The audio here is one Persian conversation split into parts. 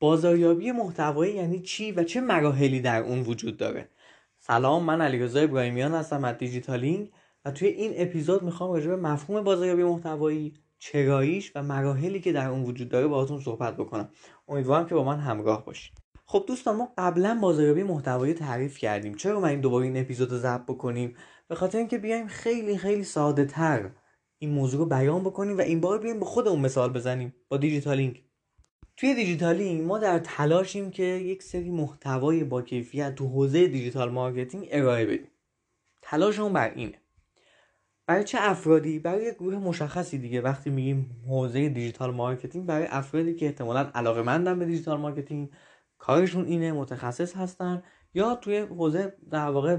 بازاریابی محتوایی یعنی چی و چه مراحلی در اون وجود داره؟ سلام من علیرضا ابراهیمیان هستم از دیجیتالینگ و توی این اپیزود می‌خوام راجع به مفهوم بازاریابی محتوایی چراییش و مراحلی که در اون وجود داره باهاتون صحبت بکنم. امیدوارم که با من همراه باشید خب دوستان ما قبلا بازاریابی محتوایی تعریف کردیم. چرا من این دوباره این اپیزود رو ضبط بکنیم؟ به خاطر اینکه بیایم خیلی خیلی ساده تر این موضوع رو بیان بکنیم و این بار بیایم به خودمون مثال بزنیم با دیجیتالینگ توی دیجیتالینگ ما در تلاشیم که یک سری محتوای با کیفیت تو حوزه digital marketing ارائه بدیم. تلاشمون بر اینه. برای چه افرادی؟ برای یک گروه مشخصی دیگه. وقتی میگیم حوزه digital marketing برای افرادی که احتمالا علاقه مندن به digital marketing کارشون اینه متخصص هستن یا توی حوزه در واقع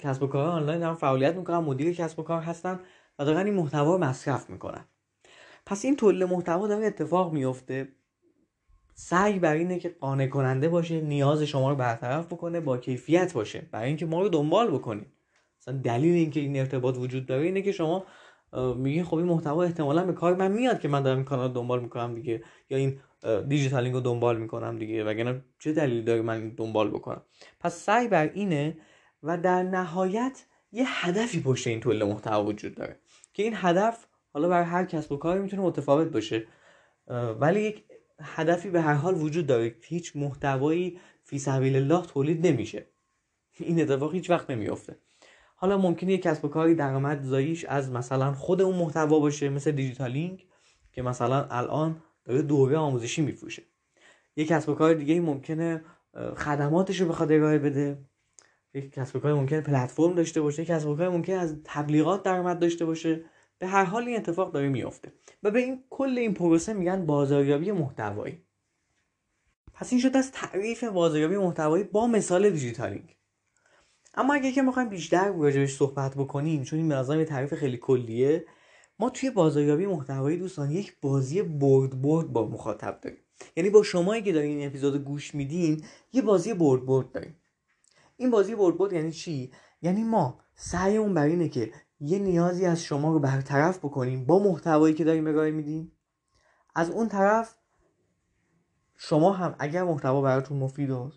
کسب و کار آنلاین دارن فعالیت می‌کنن مدیر کسب و کار هستن و دارن این محتوا رو مصرف می‌کنن. پس این تولید محتوا داره اتفاق میفته سعی بر اینه که قانع کننده باشه نیاز شما رو برطرف بکنه با کیفیت باشه. برای اینکه ما رو دنبال بکنید. مثلا دلیل اینکه این ارتباط وجود داره اینه که شما میگین خب این محتوا احتمالا به کار من میاد که من دارم این کانال دنبال می‌کنم دیگه یا این دیجیتالینگ رو دنبال می‌کنم دیگه وگرنه چه دلیلی داره من دنبال بکنم؟ پس سعی بر اینه و در نهایت یه هدفی پشت این تولید محتوا وجود داره. که این هدف حالا برای هر کسب و کاری می‌تونه متفاوت باشه. ولی یک هدفی به هر حال وجود داره. هیچ محتوایی فی سبیل الله تولید نمیشه. این اتفاق هیچ وقت نمیافته. حالا ممکنه یک کسب و کاری درآمد زاییش از مثلا خود اون محتوا باشه مثل دیجیتالینگ که مثلا الان داره دوره آموزشی میفروشه. یک کسب و کار دیگه ممکنه خدماتش رو بخواد ارائه بده. یک کسب و کار ممکنه پلتفرم داشته باشه. یک کسب و کار ممکنه از تبلیغات درآمد داشته باشه. به هر حال این اتفاق داره میافته. و به این کل این پروسه میگن بازاریابی محتوایی. پس این شد از تعریف بازاریابی محتوایی با مثال دیجیتالینگ اما اگه که می‌خوایم بیشتر راجبش صحبت بکنیم چون این به یه تعریف خیلی کلیه ما توی بازاریابی محتوایی دوستان یک بازی برد برد با مخاطب داریم. یعنی با شمایی که دارین این اپیزود گوش میدین یه بازی برد برد داریم. این بازی برد برد یعنی چی؟ یعنی ما سعیمون بر اینه که یه نیازی از شما رو برطرف بکنیم با محتوایی که داریم ارائه میدیم. از اون طرف شما هم اگر محتوا براتون مفید و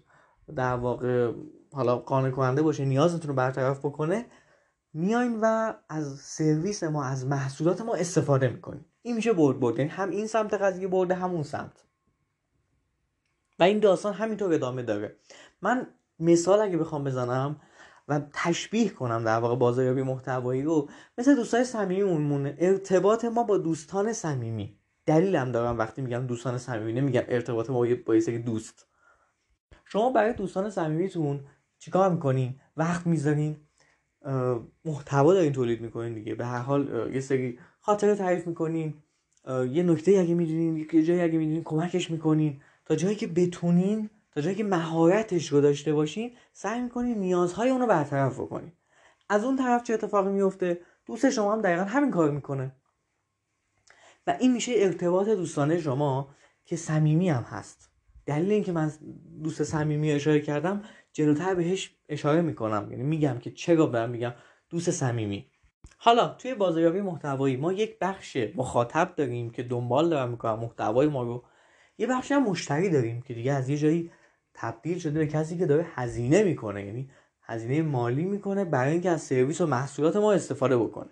در واقع حالا قانع کننده باشه نیازتون رو برطرف بکنه میایم و از سرویس ما از محصولات ما استفاده می‌کنیم این میشه برد برد یعنی هم این سمت قضیه برده هم اون سمت. و این داستان همینطور ادامه داره. من مثال اگه بخوام بزنم و تشبیه کنم در واقع بازاریابی محتوایی رو. مثل دوستای صمیمیمون ارتباط ما با دوستان صمیمی. دلیلم دارم وقتی میگم دوستان صمیمی نمیگم ارتباط ما با یه دوست. شما برای دوستان صمیمیتون چیکار می‌کنین؟ وقت می‌ذارین؟ محتوا دارین تولید می‌کنین دیگه. به هر حال یه سری خاطره تعریف می‌کنین. یه نکته اگه می‌دونین یه جایی اگه می‌دونین کمکش می‌کنین. تا جایی که بتونین تا جایی که مهارتش رو داشته باشین سعی می‌کنین نیازهای اونو برطرف بکنین. از اون طرف چه اتفاقی میفته دوست شما هم دقیقا همین کار می‌کنه. و این میشه ارتباط دوستانه شما که صمیمی هم هست. دلیل اینکه من دوست صمیمی اشاره کردم جلوتر بهش اشاره می‌کنم. یعنی میگم که چرا برم میگم دوست صمیمی. حالا توی بازاریابی محتوایی ما یک بخش مخاطب داریم که دنبال دارم می‌کنم محتوای ما رو. یه بخش هم مشتری داریم که دیگه از یه جایی تبدیل شده به کسی که داره هزینه می‌کنه یعنی هزینه مالی می‌کنه برای اینکه از سرویس و محصولات ما استفاده بکنه.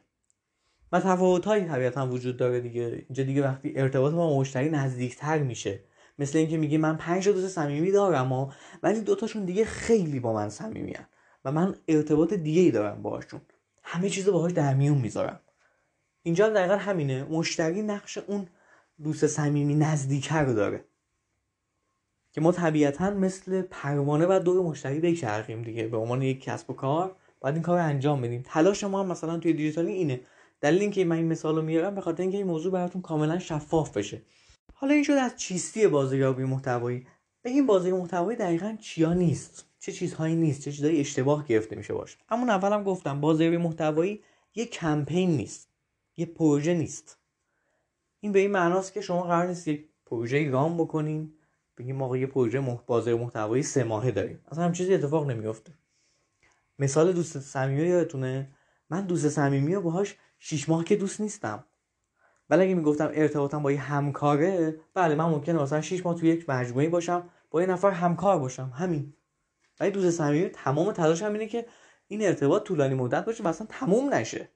و تفاوت هایی طبیعتا وجود داره دیگه. اینجا دیگه وقتی ارتباط ما مشتری نزدیکتر میشه. مثل اینکه میگی من پنج دوست صمیمی دارم و ولی دوتاشون دیگه خیلی با من صمیمیان و من ارتباط دیگه ای دارم باهاشون. همه چیزو باهاش در میون می‌ذارم. اینجا دقیقا همینه. مشتری نقش اون دوست صمیمی نزدیکه رو داره. که ما طبیعتا مثل پروانه و دور مشتری بچرخیم دیگه. به عنوان یک کسب و کار باید این کار رو انجام بدیم. تلاش ما هم مثلا توی دیجیتالی اینه. دلیل اینکه من این مثال رو میارم به خاطر اینکه این موضوع براتون کاملا شفاف بشه. حالا این شد از چیستی بازاریابی محتوایی؟ بگیم بازی محتوایی دقیقا چیا نیست؟ چه چیزهایی نیست؟ چه چیزهایی اشتباه گرفته میشه باشه همون اولم گفتم بازاریابی محتوایی یه کمپین نیست. یه پروژه نیست. این به این معناست که شما قرار نیست یک پروژه رام بکنین. بگیم ما یه پروژه بازار محتوایی سه ماهه داریم. اصلا هم چیزی اتفاق نمیافته. مثال دوست صمیمی یادتونه؟ من دوست صمیمی رو باهاش شیش ماه که دوست نیستم. ولی اگه می‌گفتم ارتباطم با یه همکاره بله من ممکنه مثلا 6 ماه توی یک مجموعه باشم با یه نفر همکار باشم. همین. ولی دوست صمیمی تمام تلاشم اینه که این ارتباط طولانی مدت باشه و اصلا تموم نشه.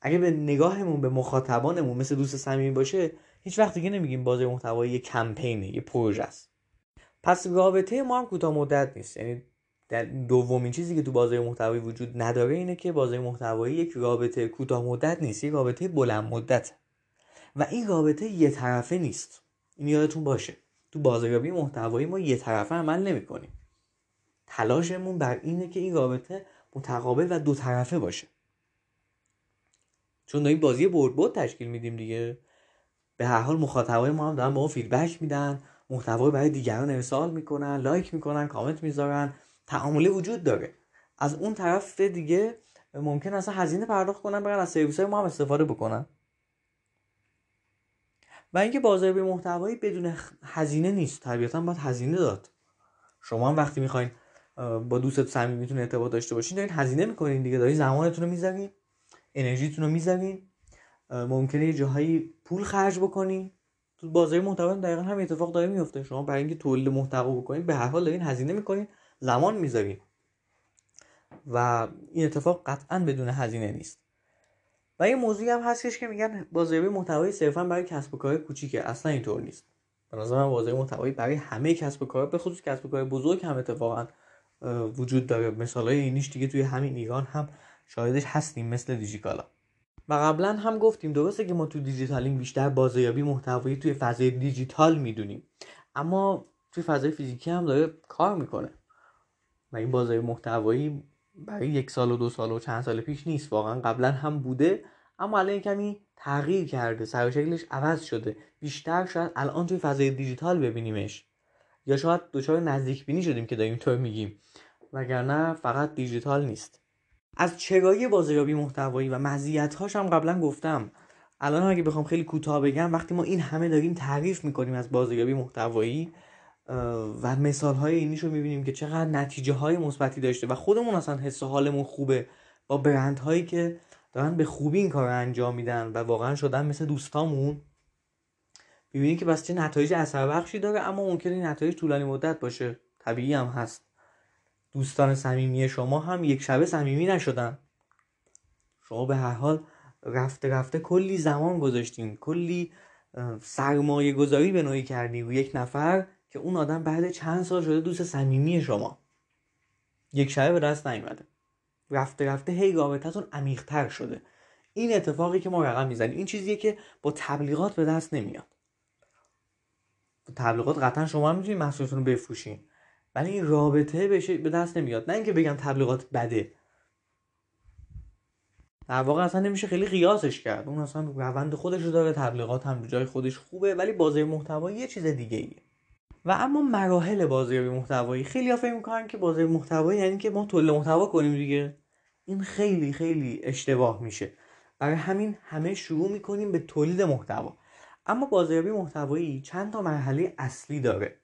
اگه به نگاهمون به مخاطبانمون مثل دوست صمیمی باشه هیچ وقت دیگه نمیگیم بازی محتوایی یه کمپینه یه پروژه است. پس رابطه ما هم کوتاه مدت نیست. یعنی در دومین چیزی که تو بازار محتوایی وجود نداره اینه که بازار محتوایی یک رابطه کوتاه مدت نیست یک رابطه بلند مدت. و این رابطه یه طرفه نیست. این یادتون باشه. تو بازاریابی محتوایی ما یه طرفه عمل نمی‌کنیم. تلاشمون بر اینه که این رابطه متقابل و دو طرفه باشه. چون داریم بازی برد برد تشکیل میدیم دیگه. به هر حال مخاطبای ما هم دارن به ما feedback میدن محتوا برای دیگران ارسال می‌کنن لایک می‌کنن کامنت می‌ذارن. تعاملی وجود داره. از اون طرف دیگه ممکن اصلا هزینه پرداخت کنن برن از سرویس ما هم استفاده بکنن. و اینکه بازاریابی محتوایی بدون هزینه نیست. طبیعتا باید هزینه داد. شما هم وقتی می‌خواین با دوست صمیمیتون ارتباط داشته باشین دارین هزینه می‌کنین دیگه. دارین زمانتون رو می‌ذارین انرژیتون رو می‌ذارین. ممکنه یه جاهایی پول خرج بکنین تو بازار محتوا دقیقا هم اتفاق داره میفته. شما برای اینکه تولید محتوا بکنین به هر حال دارین هزینه می‌کنین زمان می‌ذارین. و این اتفاق قطعا بدون هزینه نیست. و یه موضوعی هم هستش که میگن بازاریابی محتوایی صرفا برای کسب و کار کوچیکه. اصلا اینطور نیست. به نظر من بازاریابی محتوایی برای همه کسب و کار به خصوص کسب و کار بزرگ هم اتفاقا وجود داره. مثال های اینیش دیگه توی همین ایران هم شاهدش هستیم مثل دیجیکالا. و قبلا هم گفتیم درسته که ما تو دیجیتالینگ بیشتر بازاریابی محتوایی توی فضای دیجیتال می‌دونیم. اما توی فضای فیزیکی هم داره کار می‌کنه. و این بازار محتوایی برای یک سال و دو سال و چند سال پیش نیست. واقعا قبلا هم بوده اما الان کمی تغییر کرده. سر شکلش عوض شده. بیشتر شاید الان توی فضای دیجیتال ببینیمش. یا شاید دچار نزدیک بینی شدیم که داریم طور میگیم. وگرنه فقط دیجیتال نیست. از چرایی بازاریابی محتوایی و مزیت‌هاش هم قبلا گفتم. الان اگه بخوام خیلی کوتاه بگم وقتی ما این همه داریم تعریف می‌کنیم از بازاریابی محتوایی و مثال های اینیش رو می‌بینیم که چقدر نتیجه های مثبتی داشته و خودمون اصلا حس حالمون خوبه با برند هایی که دارن به خوبی این کار رو انجام میدن و واقعا شدن مثل دوستامون. می‌بینیم که بس چه نتایج اثر بخشی داره اما ممکنه نتایج طولانی مدت باشه. طبیعی هم هست. دوستان صمیمی شما هم یک شبه صمیمی نشدن. شما به هر حال رفته رفته کلی زمان گذاشتین. کلی سرمایه گذاری به نوعی کردی و یک نفر که اون آدم بعد چند سال شده دوست صمیمی شما. یک شبه به دست نیومده. رفته رفته هی رابطتون عمیقتر شده. این اتفاقی که ما رقم می‌زنیم این چیزیه که با تبلیغات به دست نمیاد. تبلیغات قطعا شما هم می‌تونید محصولتون رو بفروشین. ولی این رابطه بشه به دست نمیاد. نه اینکه بگم تبلیغات بده. در واقع اصلا نمیشه خیلی قیاسش کرد. اون اصلا روند خودش رو داره تبلیغات هم جای خودش خوبه ولی بازی محتوایی یه چیز دیگه ایه و اما مراحل بازاریابی محتوایی. خیلی ها فکر می‌کنن که بازی محتوایی یعنی که ما تولید محتوا کنیم دیگه. این خیلی خیلی اشتباه میشه. برای همین همه شروع می‌کنیم به تولید محتوا. اما بازاریابی محتوایی چند تا مرحله اصلی داره.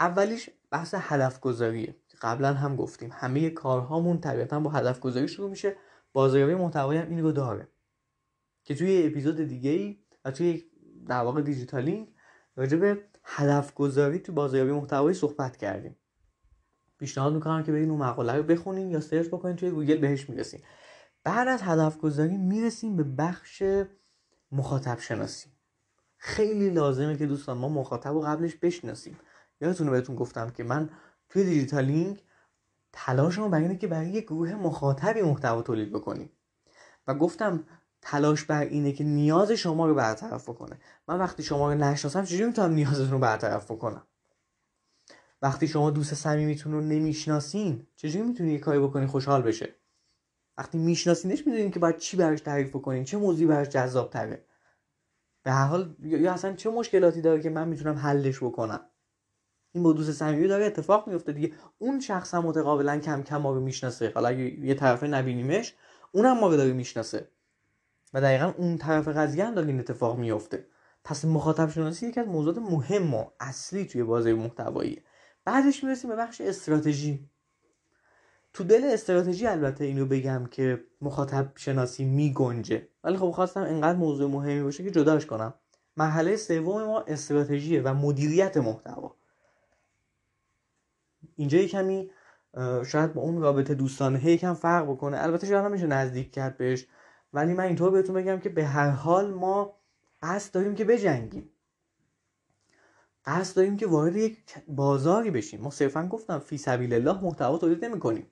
اولیش بحث هدف گذاریه قبلا هم گفتیم. همه کارهامون طبیعتا با هدف گذاری شروع میشه. بازاریابی محتوایی هم این داره. که توی اپیزود دیگه ای و توی در واقع دیجیتالینگ راجع به هدف گذاری تو بازاریابی محتوایی صحبت کردیم. پیشنهاد می‌کنم که برین اون مقاله رو بخونین یا سرچ بکنین توی گوگل بهش می‌رسین. بعد از هدف گذاری می‌رسیم به بخش مخاطب شناسی خیلی لازمه که دوستان ما مخاطب رو قبلش بشناسیم. یادتونه بهتون گفتم که من توی دیجیتالینگ تلاشمو بر اینه که برای یک گروه مخاطبی محتوا تولید بکنیم. و گفتم تلاش بر اینه که نیاز شما رو برطرف بکنه. من وقتی شما رو نشناسم چجوری می‌تونم نیازتون رو برطرف بکنم؟ وقتی شما دوست صمیمیتون رو نمی‌شناسین چجوری می‌تونی یه کاری بکنی خوشحال بشه؟ وقتی میشناسینش می‌دونین که باید چی براش تعریف بکنین چه موضوعی براش جذاب تره به هر حال یا اصلا چه مشکلاتی داره که من می‌تونم حلش بکنم؟ این با دوست صمیمی داره اتفاق میفته دیگه. اون شخص هم متقابلا کم کم ما رو می‌شناسه. حالا اگه یه طرفه نبینیمش اونم ما رو داره می‌شناسه. و دقیقا اون طرف قضیه هم داره این اتفاق میفته پس مخاطب شناسی یکی از موضوعات مهم و اصلی توی بازی محتوایی. بعدش می‌رسیم به بخش استراتژی. تو دل استراتژی البته اینو بگم که مخاطب شناسی می گنجه ولی خب خواستم اینقدر موضوع مهمی باشه که جداش کنم. مرحله سوم ما استراتژیه و مدیریت محتوا. اینجا یه کمی شاید با اون رابطه دوستانه یکم فرق بکنه. البته شاید میشه نزدیک کرد بهش ولی من اینطور بهتون بگم که به هر حال ما قصد داریم که بجنگیم. قصد داریم که وارد یک بازاری بشیم. ما صرفا گفتم فی سبیل الله محتوا تولید نمی کنیم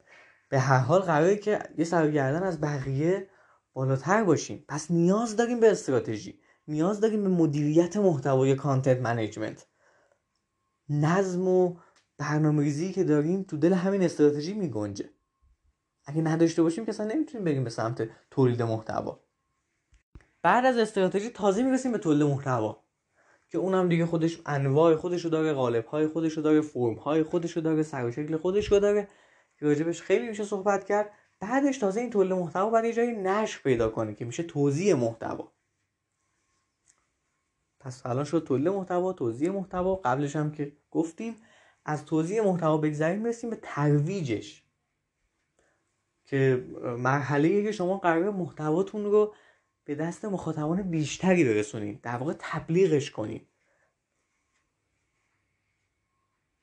به هر حال قراره که یه سرگردن از بقیه بالاتر باشیم. پس نیاز داریم به استراتژی. نیاز داریم به مدیریت محتوا یا content management نظم و برنامه‌ریزی که داریم تو دل همین استراتژی میگنجه. اگه نداشته باشیم که اصلا نمی‌تونیم بریم به سمت تولید محتوا. بعد از استراتژی تازه می‌رسیم به تولید محتوا که اونم دیگه خودش انواع خودشو داره قالب های خودشو داره فرم های خودشو داره سر و شکل خودشو داره. که راجبش خیلی میشه صحبت کرد. بعدش تازه این تولید محتوا برای جایی نشر پیدا کنه که میشه توضیح محتوا. پس الان شد تولید محتوا توضیح محتوا. قبلش هم که گفتیم از توضیح محتوا بگذریم برسیم به ترویجش. که مرحله که شما قرار محتواتون رو به دست مخاطبان بیشتری برسونید در واقع تبلیغش کنید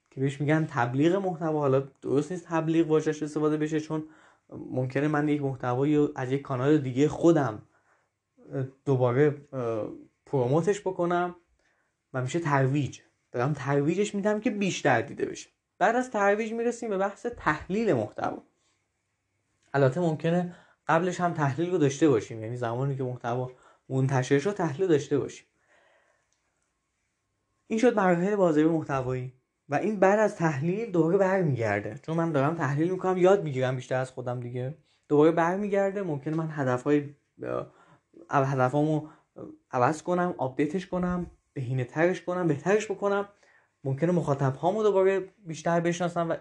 که بهش میگن تبلیغ محتوا. حالا درست نیست تبلیغ باشش استفاده بشه چون ممکنه من یک محتوایی از یک کانال دیگه خودم دوباره پروموتش بکنم و میشه ترویج. دارم ترویجش میدم که بیشتر دیده بشه. بعد از ترویج می‌رسیم به بحث تحلیل محتوا. البته ممکنه قبلش هم تحلیل رو داشته باشیم یعنی زمانی که محتوا منتشر شد تحلیل داشته باشیم. این شد مراحل بازاریابی محتوایی و این بعد از تحلیل دوباره برمیگرده. چون من دارم تحلیل می‌کنم یاد می‌گیرم بیشتر از خودم دیگه. دوباره برمیگرده ممکنه من هدفهای هدفامو عوض کنم آپدیتش کنم. بهینه ترش کنم بهترش بکنم. ممکنه مخاطب هامو دوباره بیشتر بشناسم و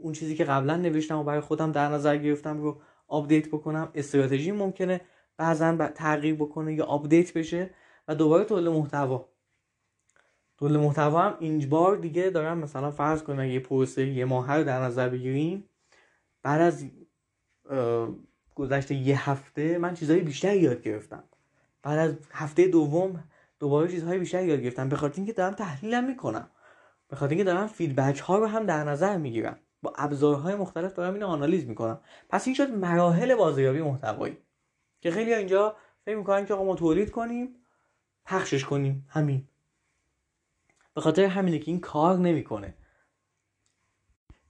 اون چیزی که قبلا نوشتم و برای خودم در نظر گرفتم رو آپدیت بکنم. استراتژی ممکنه بعضا تغییر بکنه یا آپدیت بشه و دوباره تولید محتوا. تولید محتوا هم این بار دیگه دارم مثلا فرض کنم یه پروسه یه ماه رو در نظر بگیریم بعد از گذشته یه هفته من چیزهای بیشتری یاد گرفتم. بعد از هفته دوم دوباره چیزهای بیشتری یاد گرفتم. به خاطر اینکه دارم تحلیلم می‌کنم. به خاطر اینکه دارم فیدبک ها رو هم در نظر می‌گیرم. با ابزارهای مختلف دارم اینو آنالیز می‌کنم. پس این شد مراحل بازاریابی محتوایی. که خیلی اینجا فکر می‌کنن که آقا ما تولید کنیم پخشش کنیم. همین. به خاطر همینه که این کار نمی‌کنه.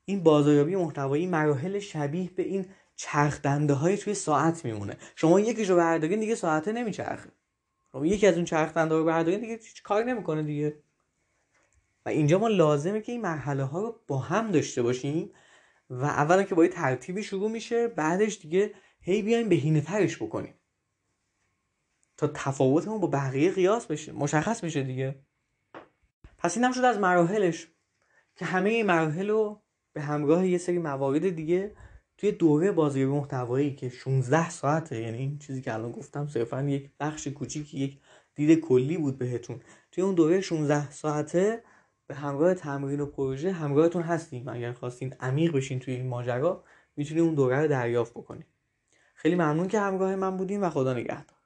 این بازاریابی محتوایی مراحل شبیه به این چرخ دنده های توی ساعت میمونه. شما یکیشو بردارین دیگه ساعته نمیچرخه. یکی از اون چرخ دنده رو بردارین دیگه هیچ کار نمی‌کنه دیگه. و اینجا ما لازمه که این مرحله ها رو با هم داشته باشیم و اولا که با یه ترتیبی شروع میشه بعدش دیگه هی بیایم بهینه ترش بکنیم. تا تفاوتمون با بقیه قیاس بشه مشخص بشه دیگه. پس این هم شد از مراحلش که همه این مراحل رو به همراه یه سری موارد دیگه توی دوره بازاریابی محتوایی که 16 ساعته یعنی این چیزی که الان گفتم صرفا یک بخش کوچیکی یک دید کلی بود بهتون. توی اون دوره 16 ساعته به همراه تمرین و پروژه همراهتون هستیم. اگر خواستین عمیق بشین توی این ماجرا می‌تونید اون دوره رو دریافت بکنید خیلی ممنون که همراه من بودیم و خدا نگهدار.